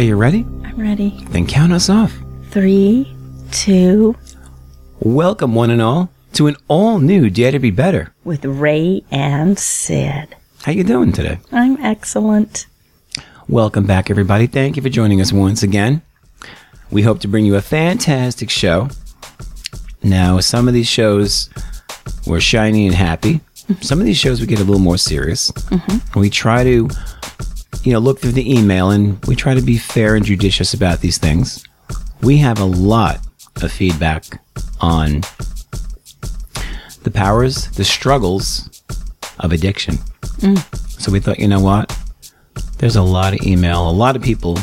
Are you ready? I'm ready. Then count us off. Three, two, Welcome, one and all, to an all-new Dare to Be Better. with Ray and Sid. How you doing today? I'm excellent. Welcome back, everybody. Thank you for joining us once again. We hope to bring you a fantastic show. Now, some of these shows were shiny and happy. Mm-hmm. Some of these shows we get a little more serious. Mm-hmm. We try to, you know, look through the email and we try to be fair and judicious about these things. We have a lot of feedback on the powers, the struggles of addiction. So we thought, you know what? There's a lot of email, a lot of people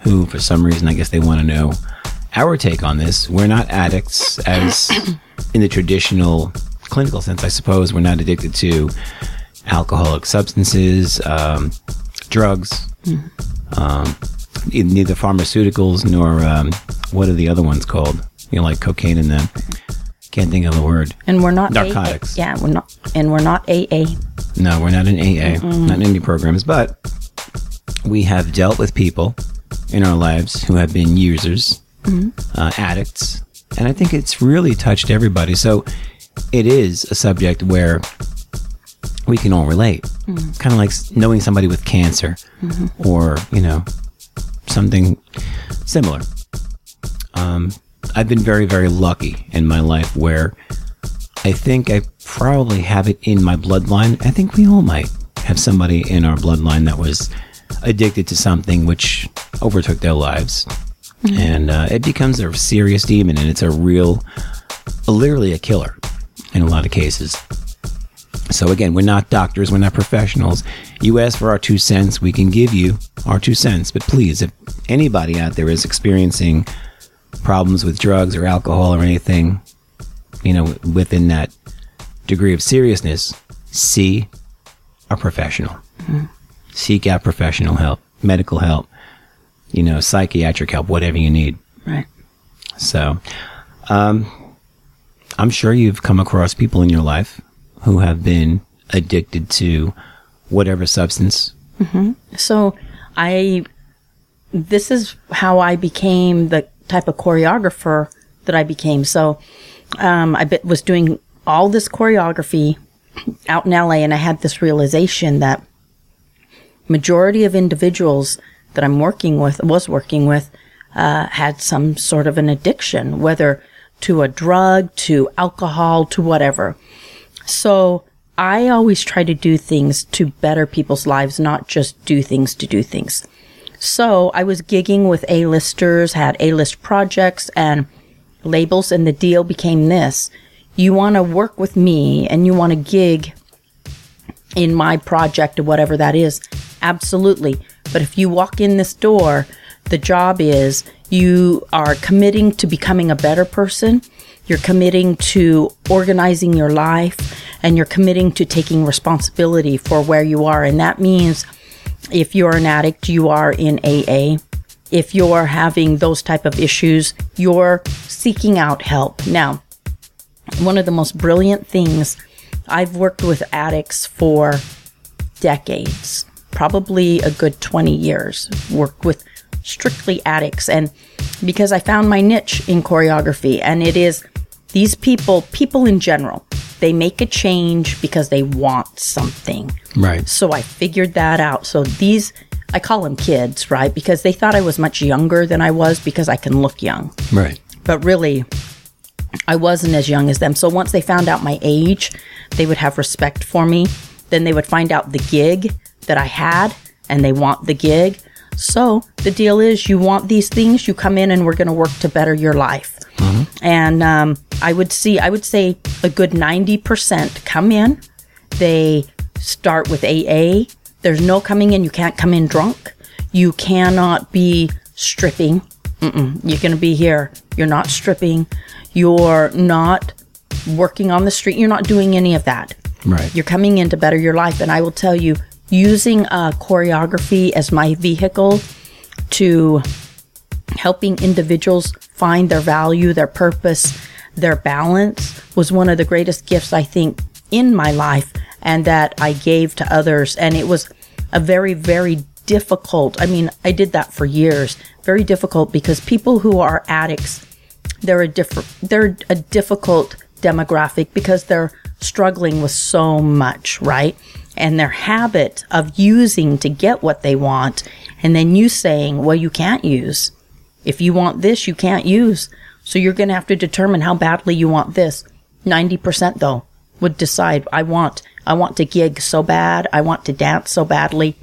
who, for some reason, I guess they want to know our take on this. We're not addicts, as in the traditional clinical sense, I suppose. We're not addicted to alcoholic substances, um, drugs, um, e- neither pharmaceuticals nor um, what are the other ones called? You know, like cocaine and them. Can't think of the word. And we're not Narcotics. AA. Yeah, we're not. And we're not AA. No, we're not in AA, not in any programs, but we have dealt with people in our lives who have been users, uh, addicts, and I think it's really touched everybody. So it is a subject where we can all relate. Kind of like knowing somebody with cancer or, you know, something similar. Um, I've been very, very lucky in my life where I think I probably have it in my bloodline. I think we all might have somebody in our bloodline that was addicted to something which overtook their lives. And uh, it becomes a serious demon, and it's a real, literally a killer in a lot of cases. So, again, we're not doctors, we're not professionals. You ask for our two cents, we can give you our two cents. But please, if anybody out there is experiencing problems with drugs or alcohol or anything, you know, within that degree of seriousness, see a professional. Seek out professional help, medical help, you know, psychiatric help, whatever you need. Right. So, um, I'm sure you've come across people in your life who have been addicted to whatever substance. So I, this is how I became the type of choreographer that I became. So um, I was doing all this choreography out in LA, and I had this realization that majority of individuals that I'm working with, was working with, uh, had some sort of an addiction, whether to a drug, to alcohol, to whatever. So I always try to do things to better people's lives, not just do things to do things. So I was gigging with A-listers, had A-list projects and labels, and the deal became this. You want to work with me and you want to gig in my project or whatever that is. Absolutely. But if you walk in this door, the job is you are committing to becoming a better person. You're committing to organizing your life and you're committing to taking responsibility for where you are. And that means if you're an addict, you are in AA. If you're having those type of issues, you're seeking out help. Now, one of the most brilliant things I've worked with addicts for decades, probably a good 20 years, worked with strictly addicts. And because I found my niche in choreography, and it is these people, people in general, they make a change because they want something. Right. So I figured that out. So these, I call them kids, right? Because they thought I was much younger than I was because I can look young Right. but really I wasn't as young as them. So once they found out my age, they would have respect for me. Then they would find out the gig that I had and they want the gig. So the deal is you want these things, you come in and we're going to work to better your life. And um, I would see, I would say a good 90% come in. They start with AA. There's no coming in. You can't come in drunk. You cannot be stripping. Mm-mm. You're going to be here. You're not stripping. You're not working on the street. You're not doing any of that. Right. You're coming in to better your life. And I will tell you, using uh, choreography as my vehicle to helping individuals find their value, their purpose, their balance was one of the greatest gifts I think in my life and that I gave to others. And it was a very, very difficult. I mean, I did that for years. Very difficult because people who are addicts, they're a different, they're a difficult demographic because they're struggling with so much, right? And their habit of using to get what they want, and then you saying, well, you can't use. If you want this, you can't use. So you're going to have to determine how badly you want this. 90% though would decide, I want, I want to gig so bad. I want to dance so badly.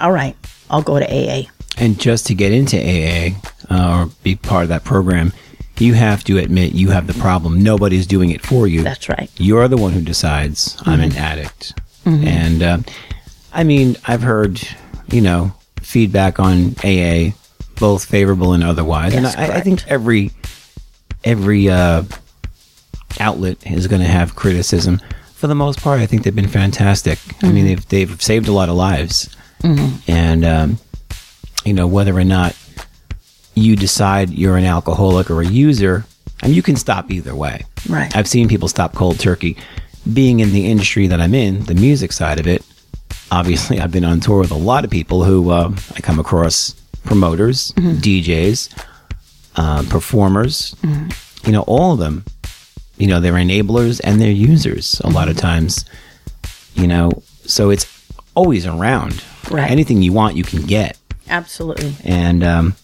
All right. I'll go to AA. And just to get into AA uh, or be part of that program, you have to admit you have the problem. Nobody's doing it for you. That's right. You're the one who decides I'm an addict. And uh, I mean, I've heard, you know, feedback on AA, both favorable and otherwise. and I, I think every every uh, outlet is going to have criticism. For the most part, I think they've been fantastic. I mean, they've they've saved a lot of lives, and um, you know whether or not you decide you're an alcoholic or a user, I mean, you can stop either way. Right. I've seen people stop cold turkey. Being in the industry that I'm in, the music side of it, obviously, I've been on tour with a lot of people who uh, I come across promoters, DJs, uh, performers, you know, all of them, you know, they're enablers and they're users a lot of times, you know, so it's always around. Right. Anything you want, you can get. Absolutely. And um,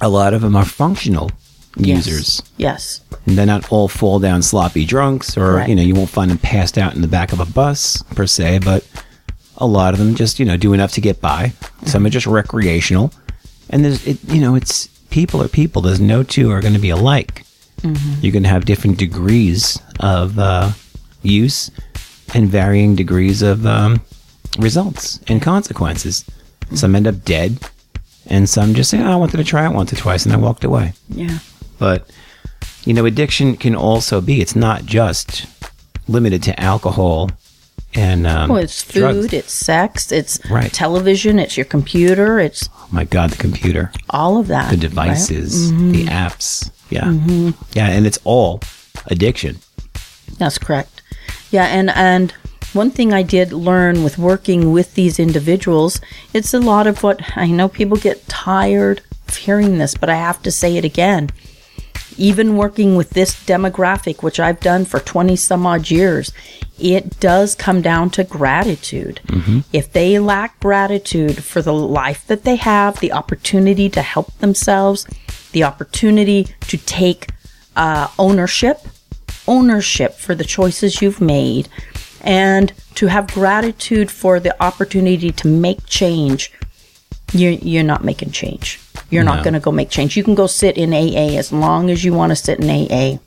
a lot of them are functional users. Yes. And they're not all fall down sloppy drunks, or Correct. you know, you won't find them passed out in the back of a bus per se. But a lot of them just you know do enough to get by. Some are just recreational, and there's it, you know, it's people are people. There's no two are going to be alike. You're going to have different degrees of uh, use and varying degrees of um, results and consequences. Some end up dead, and some just say, oh, "I wanted to try it once or twice," and I walked away Yeah. But you know addiction can also be it's not just limited to alcohol and um, Well, it's food, drugs. it's sex, it's Right. television, it's your computer, it's oh my god the computer all of that. the right? devices the apps yeah yeah and it's all addiction That's correct. Yeah, and and one thing I did learn with working with these individuals, it's a lot of what I know people get tired of hearing this, but I have to say it again. Even working with this demographic, which I've done for 20 some odd years, it does come down to gratitude. If they lack gratitude for the life that they have, the opportunity to help themselves, the opportunity to take uh, ownership, ownership for the choices you've made and to have gratitude for the opportunity to make change you're, you're not making change you're not going to go make change. You can go sit in aa as long as you want to sit in aa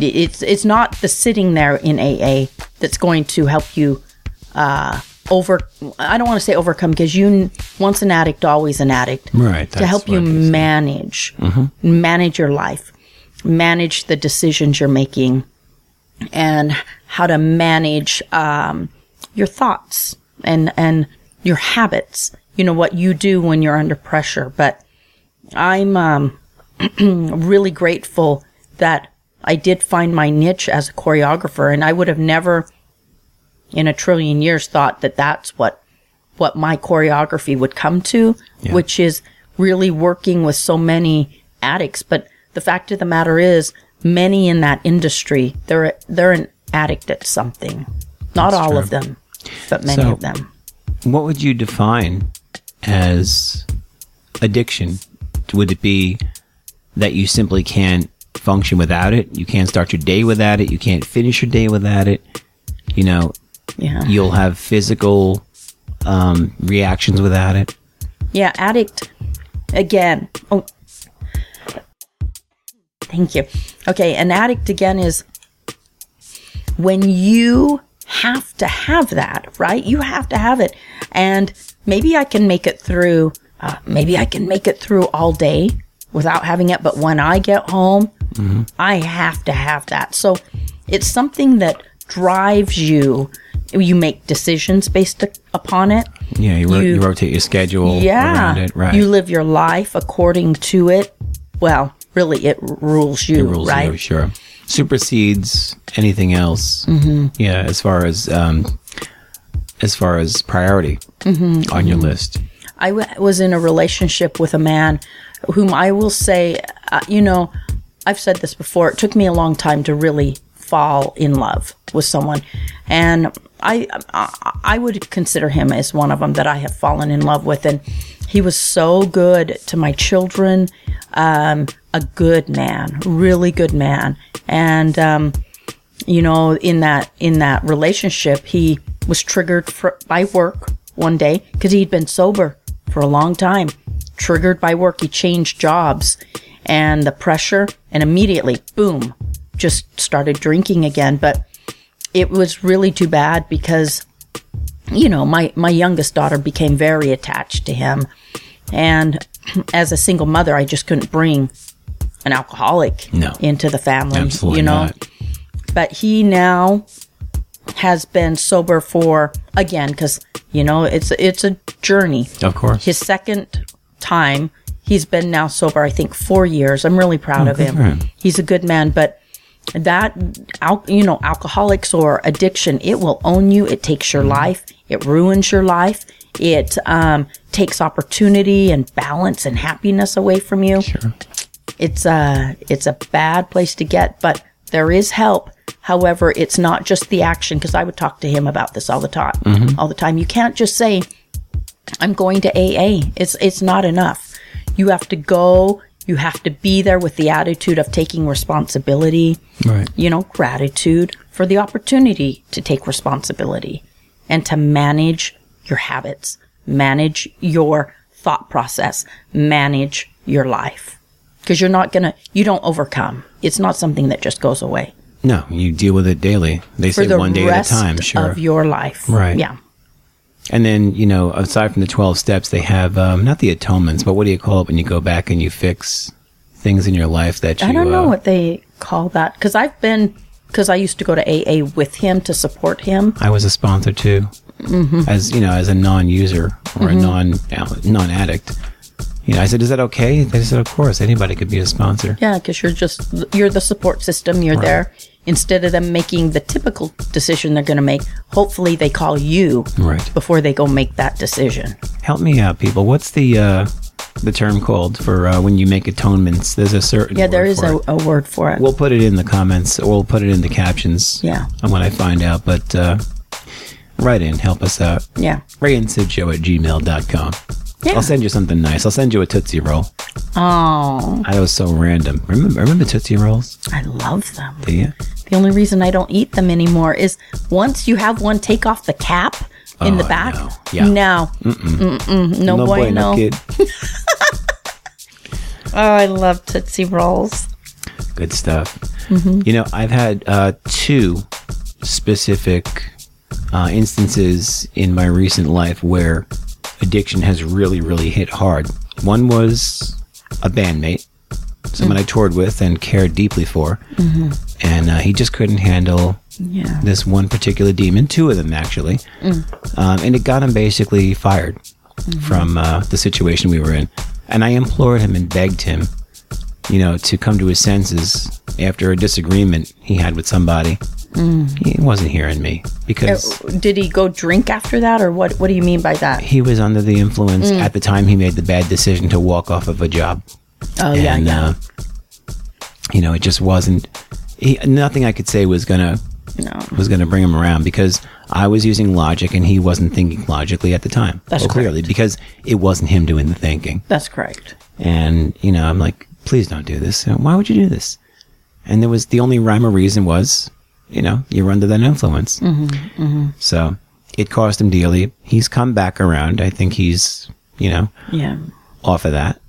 it's it's not the sitting there in aa that's going to help you uh over i don't want to say overcome because you once an addict always an addict. Right, to help you what it is. manage manage your life manage the decisions you're making and how to manage um, your thoughts and and your habits you know what you do when you're under pressure but i'm um, really grateful that i did find my niche as a choreographer and i would have never in a trillion years thought that that's what what my choreography would come to Yeah. which is really working with so many addicts but the fact of the matter is many in that industry they're they're an addict at something not That's all true. of them but many So- of them what would you define as addiction would it be that you simply can't function without it you can't start your day without it you can't finish your day without it you know yeah you'll have physical um, reactions without it Yeah, addict again. Oh, thank you. Okay, an addict again is when you have to have that, right? You have to have it. And maybe I can make it through, uh, maybe I can make it through all day without having it. But when I get home, I have to have that. So it's something that drives you. You make decisions based upon it. yeah you, ro- You- you rotate your schedule Yeah. around it right You live your life according to it. Well, really, it rules you, It rules right? you, sure. Supersedes anything else. Mm-hmm. Yeah, as far as um, as far as priority on your list? I w- was in a relationship with a man whom I will say, uh, you know, I've said this before. It took me a long time to really fall in love with someone, and I, I I would consider him as one of them that I have fallen in love with, and he was so good to my children, um, a good man, really good man, and um, you know, in that in that relationship, he was triggered for, by work one day because he'd been sober for a long time. Triggered by work, he changed jobs and the pressure, and immediately, boom, just started drinking again. But it was really too bad because, you know, my, my youngest daughter became very attached to him. And as a single mother, I just couldn't bring an alcoholic No. into the family. Absolutely you know, not. but he now has been sober for again because you know it's it's a journey. Of course. His second time, he's been now sober. I think four years. I'm really proud of him. He's a good man, but that al- you know alcoholics or addiction it will own you it takes Mm-hmm. your life it ruins your life it um, takes opportunity and balance and happiness away from you Sure. it's a it's a bad place to get but there is help. However it's not just the action because i would talk to him about this all the time mm-hmm. all the time. You can't just say i'm going to aa it's it's not enough. You have to go you have to be there with the attitude of taking responsibility Right. you know gratitude for the opportunity to take responsibility and to manage your habits manage your thought process manage your life because you're not gonna you don't overcome it's not something that just goes away No, you deal with it daily. They for say the one day at a time, sure. of your life Right. yeah and then, you know, aside from the 12 steps, they have um, not the atonements, but what do you call it when you go back and you fix things in your life that you i don't know uh, what they call that because i've been because i used to go to aa with him to support him I was a sponsor too, Mm-hmm. as you know, as a non-user or a non non-addict. You know, I said, "Is that okay?" They said, "Of course, anybody could be a sponsor." Yeah, because you're just you're the support system. You're there instead of them making the typical decision they're going to make. Hopefully, they call you Right. before they go make that decision. Help me out, people. What's the uh, the term called for uh, when you make atonements? There's a certain Yeah, there is a, a word for it. We'll put it in the comments or we'll put it in the captions. Yeah. When I find out, but uh, write in, help us out. yeah, RayandSidShow at gmail.com. Yeah. I'll send you something nice. I'll send you a Tootsie Roll. oh, I was so random. Remember, remember Tootsie Rolls? I love them. Do you? The only reason I don't eat them anymore is once you have one, take off the cap in the Oh, back. no. Yeah. No, Mm-mm. no, no boy, boy, no no. kid. Oh, I love Tootsie Rolls. Good stuff. You know, I've had uh, two specific uh, instances in my recent life where addiction has really, really hit hard. One was a bandmate, someone I toured with and cared deeply for, and uh, he just couldn't handle Yeah. this one particular demon, two of them actually, um, and it got him basically fired from uh, the situation we were in. And I implored him and begged him, you know, to come to his senses after a disagreement he had with somebody. He wasn't hearing me because Uh, Did he go drink after that, or what? What do you mean by that? he was under the influence at the time he made the bad decision to walk off of a job. Oh yeah, and, yeah. Uh, you know, it just wasn't. He, nothing I could say was gonna no. was going to bring him around because I was using logic and he wasn't thinking logically at the time. That's well, clearly because it wasn't him doing the thinking. That's correct. And you know, I'm like, please don't do this. Why would you do this? And there was the only rhyme or reason was, you know, you're under that influence. Mm-hmm, So it cost him dearly. He's come back around. I think he's, you know, Yeah. off of that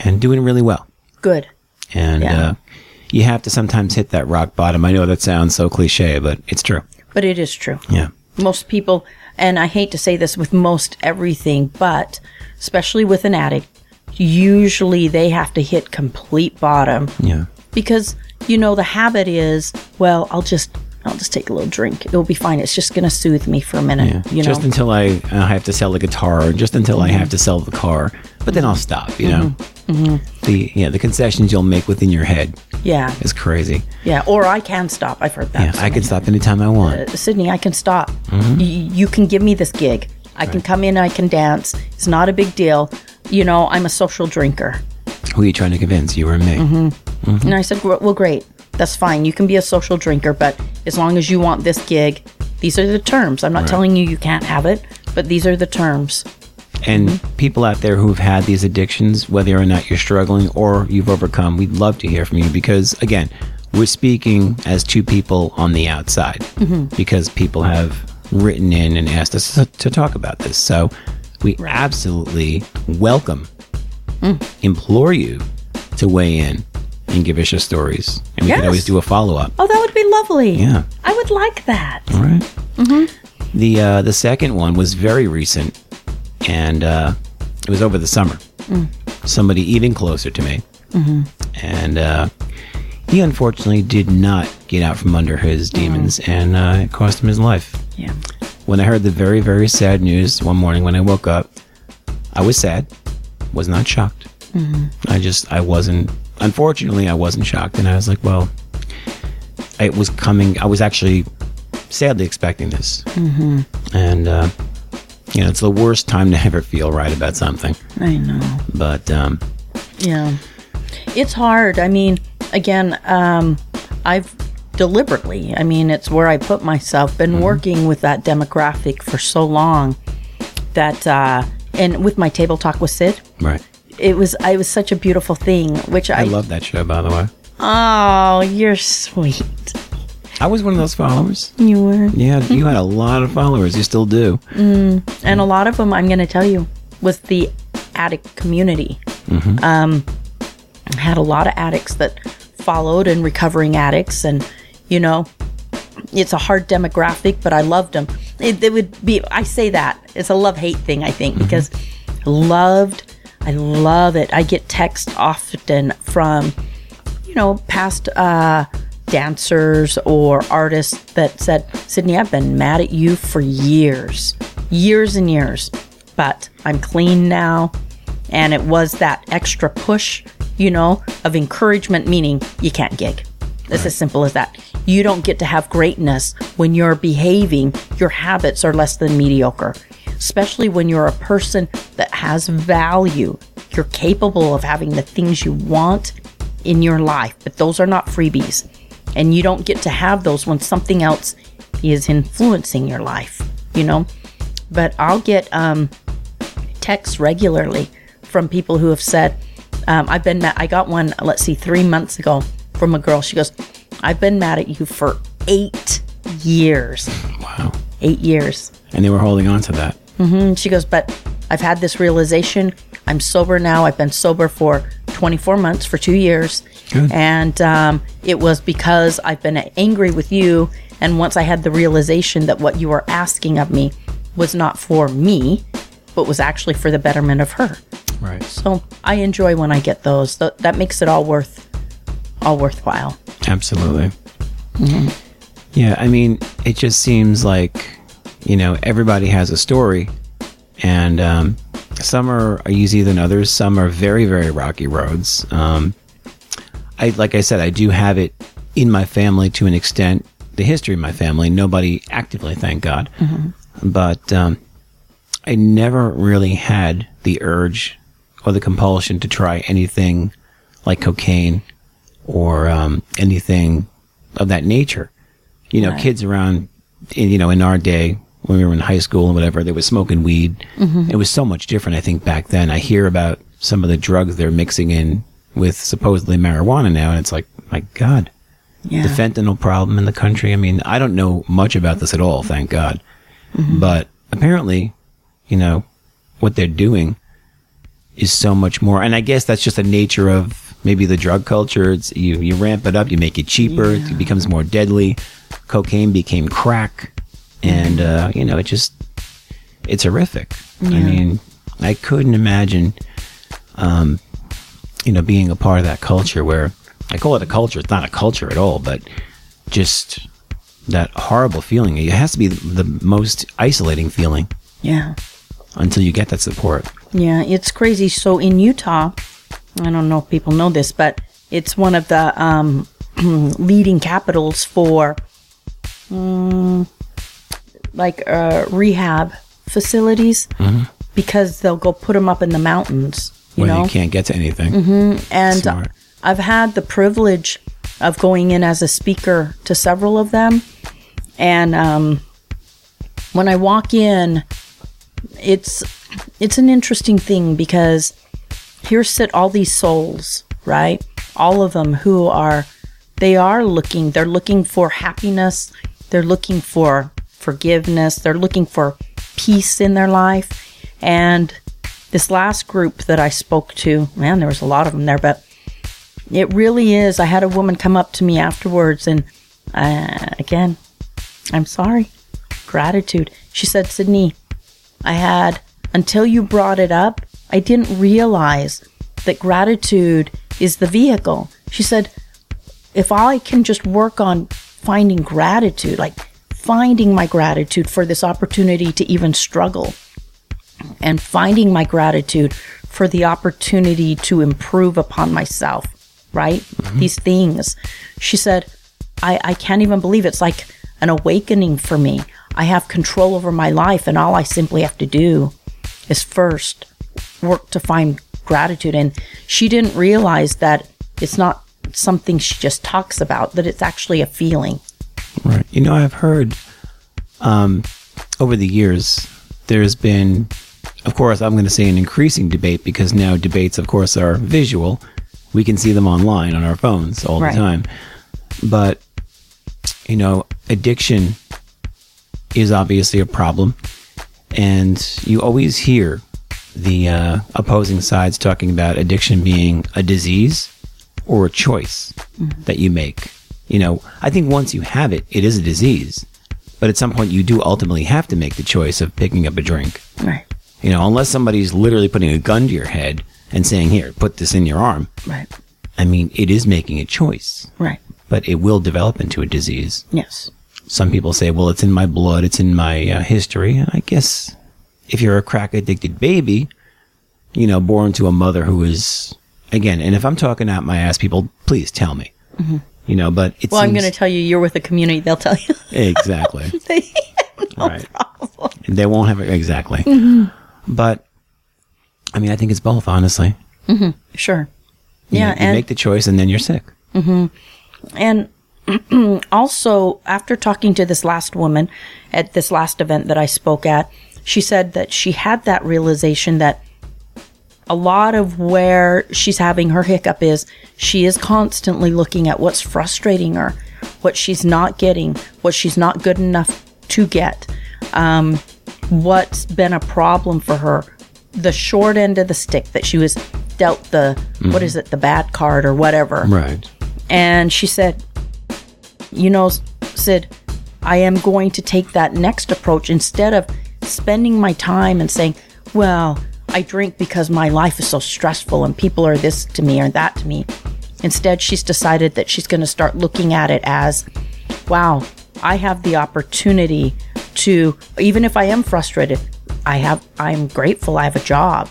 and doing really well. Good. And Yeah. uh, you have to sometimes hit that rock bottom. I know that sounds so cliche, but it's true. But it is true. Yeah. Most people, and I hate to say this with most everything, but especially with an addict, usually they have to hit complete bottom Yeah. because, you know, the habit is, well, I'll just, I'll just take a little drink. It'll be fine. It's just going to soothe me for a minute. Yeah. You know, just until I uh, have to sell the guitar, just until I have to sell the car. But then I'll stop. You know, Mm-hmm. the yeah the concessions you'll make within your head yeah, is crazy. yeah. Or I can stop. I've heard that. Yeah, I can stop anytime I want. Uh, Sydney, I can stop. Mm-hmm. Y- you can give me this gig. I can come in, I can dance. It's not a big deal. You know, I'm a social drinker. Who are you trying to convince? You or me? And I said, well, great. That's fine. You can be a social drinker, but as long as you want this gig, these are the terms. I'm not telling you you can't have it, but these are the terms. And Mm-hmm. people out there who've had these addictions, whether or not you're struggling or you've overcome, we'd love to hear from you because, again, we're speaking as two people on the outside Mm-hmm. because people have written in and asked us to, talk about this. So we absolutely welcome, Mm. implore you to weigh in and give us your stories. And we Yes. can always do a follow up. Oh, that would be lovely. Yeah. I would like that. All right. The uh, the second one was very recent, and uh, it was over the summer. Somebody even closer to me, and uh, he unfortunately did not get out from under his demons, and uh, it cost him his life. Yeah. When I heard the very very sad news one morning when I woke up, I was sad, was not shocked. I just I wasn't. Unfortunately, I wasn't shocked, and I was like, well, it was coming. I was actually sadly expecting this, mm-hmm. and uh, you know, it's the worst time to ever feel right about something. I know. But um, Yeah. It's hard. I mean, again, um, I've deliberately, I mean, it's where I put myself, been working with that demographic for so long that, uh, and with my table talk with Sid, right, it was, it was such a beautiful thing, which I, I love that show. By the way, oh, you're sweet. I was one of those followers. You were. Yeah, you had a lot of followers. You still do. Mm, and a lot of them, I'm going to tell you, was the addict community. Mm-hmm. Um, had a lot of addicts that followed and recovering addicts, and you know, it's a hard demographic, but I loved them. It, it would be, I say that it's a love hate thing, I think, mm-hmm. because loved, I love it. I get texts often from, you know, past uh, dancers or artists that said, Sydney, I've been mad at you for years, years and years, but I'm clean now. And it was that extra push, you know, of encouragement, meaning you can't gig. It's as simple as that. You don't get to have greatness when you're behaving, your habits are less than mediocre, especially when you're a person that has value. You're capable of having the things you want in your life, but those are not freebies. And you don't get to have those when something else is influencing your life, you know? But I'll get um, texts regularly from people who have said, um, I've been mad. I got one, let's see, three months ago from a girl. She goes, I've been mad at you for eight years. Wow. Eight years. And they were holding on to that. Mm-hmm. she goes, But I've had this realization. I'm sober now. I've been sober for 24 months, for two years. Good. And um, it was because I've been angry with you. And once I had the realization that what you were asking of me was not for me, but was actually for the betterment of her. Right. So I enjoy when I get those. Th- that makes it all worth, all worthwhile. Absolutely. Yeah, I mean, it just seems like, you know, everybody has a story, and um, some are, are easier than others. Some are very, very rocky roads. Um, I, like I said, I do have it in my family to an extent. The history of my family, nobody actively, thank God, but um, I never really had the urge or the compulsion to try anything like cocaine or um, anything of that nature. You know, kids around, in, you know, in our day when we were in high school and whatever, they were smoking weed. Mm-hmm. It was so much different, I think, back then. I hear about some of the drugs they're mixing in with supposedly marijuana now, and it's like, my God, Yeah. the fentanyl problem in the country. I mean, I don't know much about this at all, thank God. Mm-hmm. But apparently, you know, what they're doing is so much more. And I guess that's just the nature of maybe the drug culture. It's you, you ramp it up, you make it cheaper, it becomes more deadly. Cocaine became crack. And, uh, you know, it just, it's horrific. I mean, I couldn't imagine, um, you know, being a part of that culture where I call it a culture. It's not a culture at all, but just that horrible feeling. It has to be the, the most isolating feeling Yeah. until you get that support. Yeah, it's crazy. So in Utah, I don't know if people know this, but it's one of the um, leading capitals for um, like uh, rehab facilities because they'll go put them up in the mountains. You when know, you can't get to anything. and Smart. I've had the privilege of going in as a speaker to several of them. And um, when I walk in, it's it's an interesting thing because here sit all these souls, right? All of them who are they are looking, they're looking for happiness, they're looking for forgiveness, they're looking for peace in their life. And this last group that I spoke to, man, there was a lot of them there, but it really is. I had a woman come up to me afterwards, and uh, again, I'm sorry. Gratitude. She said, Sydney, I had, until you brought it up, I didn't realize that gratitude is the vehicle. She said, if I can just work on finding gratitude, like finding my gratitude for this opportunity to even struggle, and finding my gratitude for the opportunity to improve upon myself, right? Mm-hmm. These things. She said, I, I can't even believe it's like an awakening for me. I have control over my life, and all I simply have to do is first work to find gratitude. And she didn't realize that it's not something she just talks about, that it's actually a feeling. Right. You know, I've heard um, over the years, there's been, of course, I'm going to say an increasing debate because now debates, of course, are visual. We can see them online on our phones all Right. the time. But, you know, addiction is obviously a problem. And you always hear the uh, opposing sides talking about addiction being a disease or a choice that you make. You know, I think once you have it, it is a disease. But at some point, you do ultimately have to make the choice of picking up a drink. Right. You know, unless somebody's literally putting a gun to your head and saying, here, put this in your arm. Right. I mean, it is making a choice, Right. but it will develop into a disease. Yes. Some people say, well, it's in my blood, it's in my uh, history. And I guess if you're a crack addicted baby, you know, born to a mother who is, again, and if I'm talking out my ass, people, please tell me. You know, but it Well, I'm going to tell you, you're with a community, they'll tell you. exactly. no Right. problem. They won't have it exactly. Mm-hmm. But I mean, I think it's both, honestly. Mm-hmm. Sure. You Yeah, know, you and make the choice and then you're sick. Mm-hmm. and also after talking to this last woman at this last event that I spoke at, she said that she had that realization that a lot of where she's having her hiccup is she is constantly looking at what's frustrating her, what she's not getting, what she's not good enough to get, um, what's been a problem for her, the short end of the stick that she was dealt the what is it, the bad card or whatever. Right. And she said, You know, Sid, I am going to take that next approach instead of spending my time and saying, Well, I drink because my life is so stressful and people are this to me or that to me. Instead, she's decided that she's going to start looking at it as, Wow, I have the opportunity to, even if I am frustrated, I have, I'm grateful I have a job,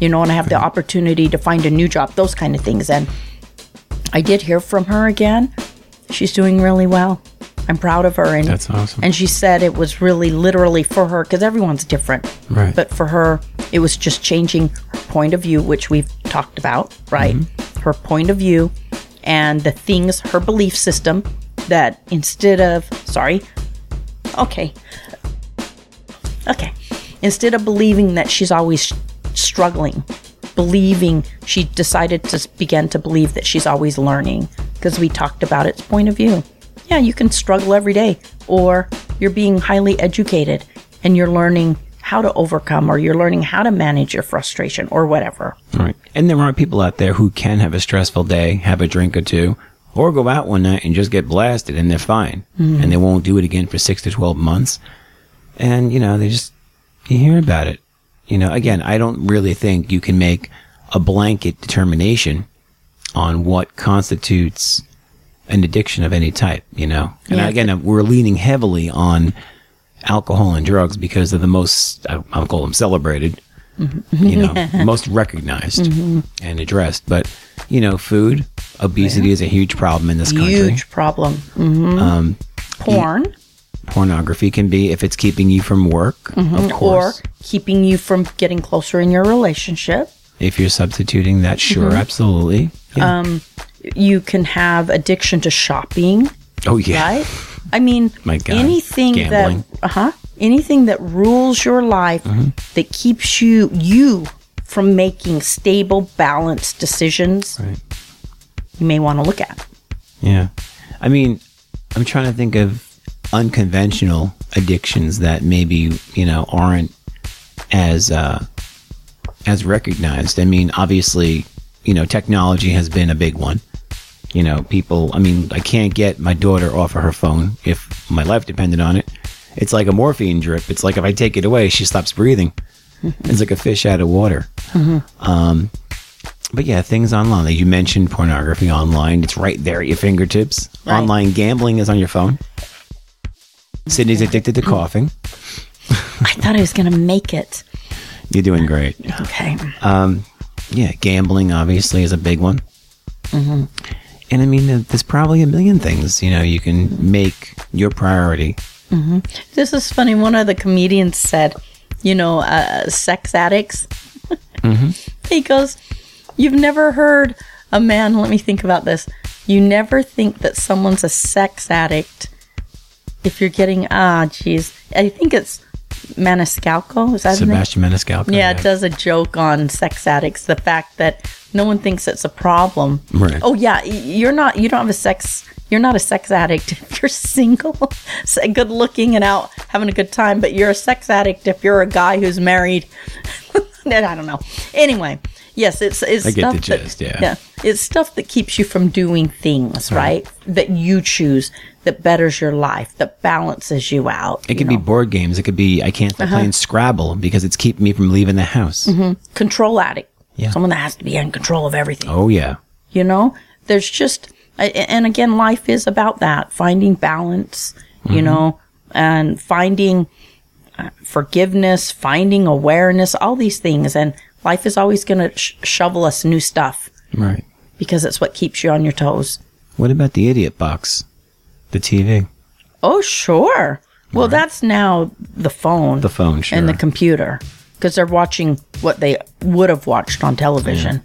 you know, and I have the opportunity to find a new job, those kind of things. And I did hear from her again. She's doing really well. I'm proud of her. And That's awesome. And she said it was really literally for her because everyone's different. Right. But for her, it was just changing her point of view, which we've talked about, right? Mm-hmm. Her point of view and the things, her belief system that instead of, sorry, okay, okay, instead of believing that she's always struggling, believing she decided to begin to believe that she's always learning because we talked about its point of view. Yeah, you can struggle every day, or you're being highly educated and you're learning how to overcome, or you're learning how to manage your frustration, or whatever. Right. And there are people out there who can have a stressful day, have a drink or two, or go out one night and just get blasted and they're fine. Mm-hmm. And they won't do it again for six to 12 months. And, you know, they just, you hear about it. You know, again, I don't really think you can make a blanket determination on what constitutes an addiction of any type, you know. And Yeah. again, we're leaning heavily on alcohol and drugs because of the most I- I'll call them celebrated, Mm-hmm. you know, most recognized and addressed. But you know, food obesity is a huge problem in this country. Huge problem. hmm Um, Porn. pornography can be if it's keeping you from work, of or keeping you from getting closer in your relationship. if you're substituting that, sure, Mm-hmm. absolutely. Yeah. Um, You can have addiction to shopping, oh yeah, right? I mean, My God. anything Gambling. that uh huh, anything that rules your life Mm-hmm. that keeps you you from making stable, balanced decisions, Right. you may want to look at. Yeah. I mean, I'm trying to think of unconventional addictions that maybe, you know, aren't as uh as recognized. I mean, obviously, you know, technology has been a big one. You know, people, I mean, I can't get my daughter off of her phone if my life depended on it. It's like a morphine drip. It's like if I take it away, she stops breathing. It's like a fish out of water. Um, but yeah, things online. Like you mentioned pornography online. It's right there at your fingertips. Right. Online gambling is on your phone. Sydney's addicted to coughing. I thought I was going to make it. You're doing great. Okay. Um, yeah, gambling obviously is a big one. Mm-hmm. And I mean, there's probably a million things you know you can make your priority. This is funny. One of the comedians said, you know, uh, sex addicts. he goes, You've never heard a man, let me think about this. You never think that someone's a sex addict if you're getting, ah, geez. I think it's Maniscalco. Is that? Sebastian Maniscalco. Yeah, it does a joke on sex addicts. The fact that no one thinks it's a problem. Right. Oh yeah, you're not. You don't have a sex. You're not a sex addict if you're single, good looking, and out having a good time. But you're a sex addict if you're a guy who's married. I don't know. Anyway, yes, it's it's I stuff gist, that, yeah. it's stuff that keeps you from doing things right that you choose that betters your life that balances you out. It you could know. be board games. It could be I can't Uh-huh. playing Scrabble because it's keeping me from leaving the house. control addict. Yeah. Someone that has to be in control of everything. Oh yeah, You know, there's just, and again, life is about that finding balance, you know, and finding uh, forgiveness, finding awareness, all these things. And life is always going to sh- shovel us new stuff right. because it's what keeps you on your toes. What about the idiot box, the TV, Oh, sure. Well, that's now the phone, the phone? Sure. and the computer because they're watching what they would have watched on television.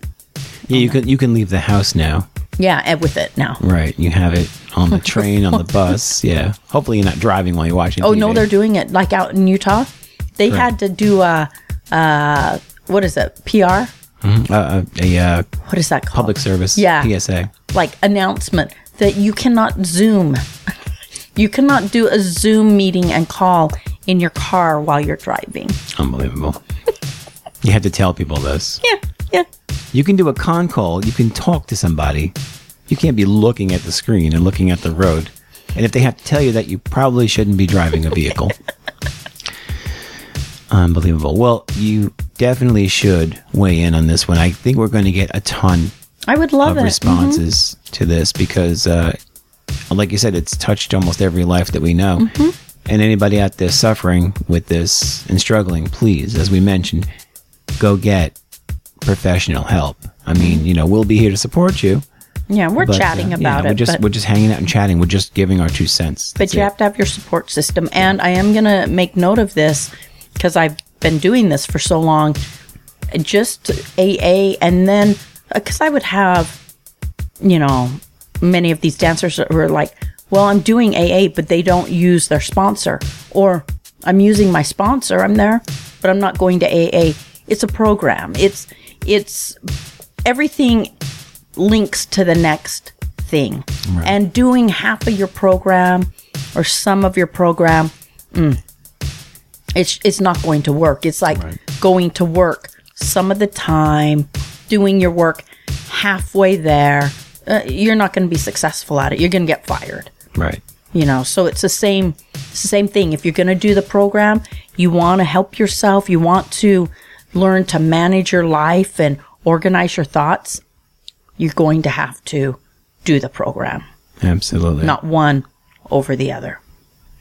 yeah, you can you can leave the house now. Yeah, and with it now. Right. You have it on the train, on the bus. Yeah. Hopefully you're not driving while you're watching. Oh TV. no, they're doing it like out in Utah. They Right. had to do a, uh, what is it? PR? Mhm. Uh, uh, a uh, What is that called? public service. Yeah. PSA. Like announcement that you cannot Zoom. you cannot do a Zoom meeting and call in your car while you're driving. Unbelievable. you had to tell people this. Yeah, yeah. You can do a con call. You can talk to somebody. You can't be looking at the screen and looking at the road. And if they have to tell you that, you probably shouldn't be driving a vehicle. Unbelievable. Well, you definitely should weigh in on this one. I think we're going to get a ton I would love of it. Mm-hmm. responses to this because, uh, like you said, it's touched almost every life that we know. Mm-hmm. And anybody out there suffering with this and struggling, please, as we mentioned, go get professional help. I mean, you know, we'll be here to support you. Yeah, we're but, uh, chatting yeah, about we're it. just but we're just hanging out and chatting. We're just giving our two cents. but you it. have to have your support system. And I am going to make note of this because I've been doing this for so long. Just AA, and then because I would have, you know, many of these dancers who are like, well, I'm doing AA, but they don't use their sponsor, or I'm using my sponsor. I'm there, but I'm not going to AA. It's a program. It's it's everything links to the next thing. And doing half of your program or some of your program, mm, it's it's not going to work. It's like going to work some of the time, doing your work halfway there. Uh, you're not going to be successful at it. You're going to get fired right. you know so it's the same it's the same thing if you're going to do the program you want to help yourself you want to learn to manage your life and organize your thoughts you're going to have to do the program Absolutely. not one over the other.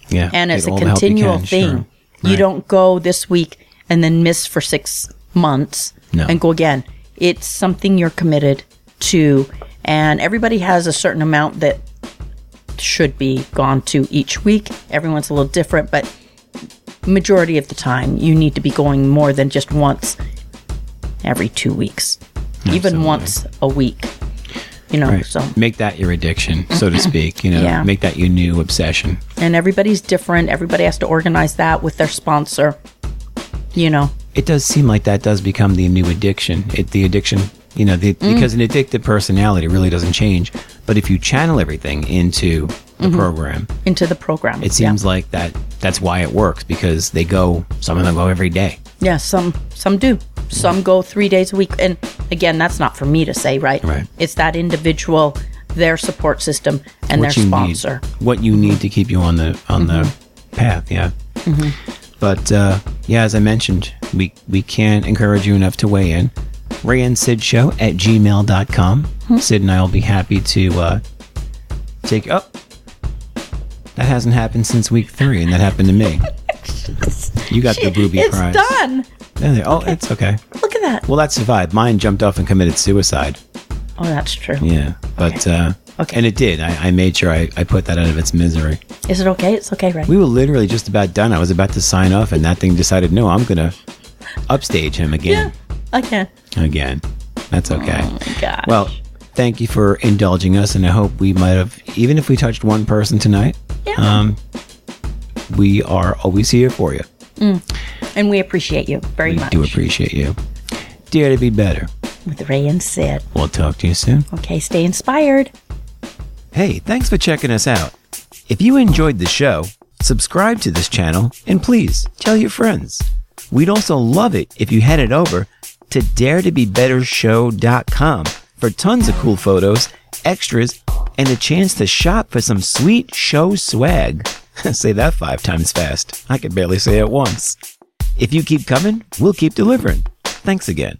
Yeah. And it's a continual can, thing. sure. You don't go this week and then miss for six months No. and go again. It's something you're committed to, and everybody has a certain amount that should be gone to each week. Everyone's a little different, but majority of the time, you need to be going more than just once every two weeks, even once a week. You know, Right. so Make that your addiction, so to speak. You know, Yeah. make that your new obsession. and everybody's different. Everybody has to organize that with their sponsor. You know, It does seem like that does become the new addiction. It the addiction, you know, the, Mm. because an addicted personality really doesn't change. But if you channel everything into the program, into the program. it seems like that that's why it works because they go some of them go every day. Yeah, some some do. Some go three days a week, and again, that's not for me to say, right? Right. It's that individual, their support system, and their sponsor. need, what you need to keep you on the on the path. Yeah. But uh, yeah, as I mentioned, we we can't encourage you enough to weigh in. Ray and Sid Show at gmail.com. Sid and I will be happy to uh, take up. That hasn't happened since week three, and that happened to me. You got the booby it's prize. done. There Oh, it's okay. Look at that. Well, that survived. Mine jumped off and committed suicide. Oh, that's true. Yeah, but uh, Okay. and it did. I, I made sure I, I put that out of its misery. Is it okay? It's okay, right? We were literally just about done. I was about to sign off, and that thing decided, no, I'm gonna upstage him again. Okay. Again, that's okay. Oh. Well, thank you for indulging us, and I hope we might have, even if we touched one person tonight, Yeah. um, we are always here for you. and we appreciate you very We much. We do appreciate you. Dare to be better. With Ray and Sid. We'll talk to you soon. Okay, stay inspired. Hey, thanks for checking us out. If you enjoyed the show, subscribe to this channel and please tell your friends. We'd also love it if you headed over to daretobebettershow.com for tons of cool photos, extras, and a chance to shop for some sweet show swag. say that five times fast. I could barely say it once. If you keep coming, we'll keep delivering. Thanks again.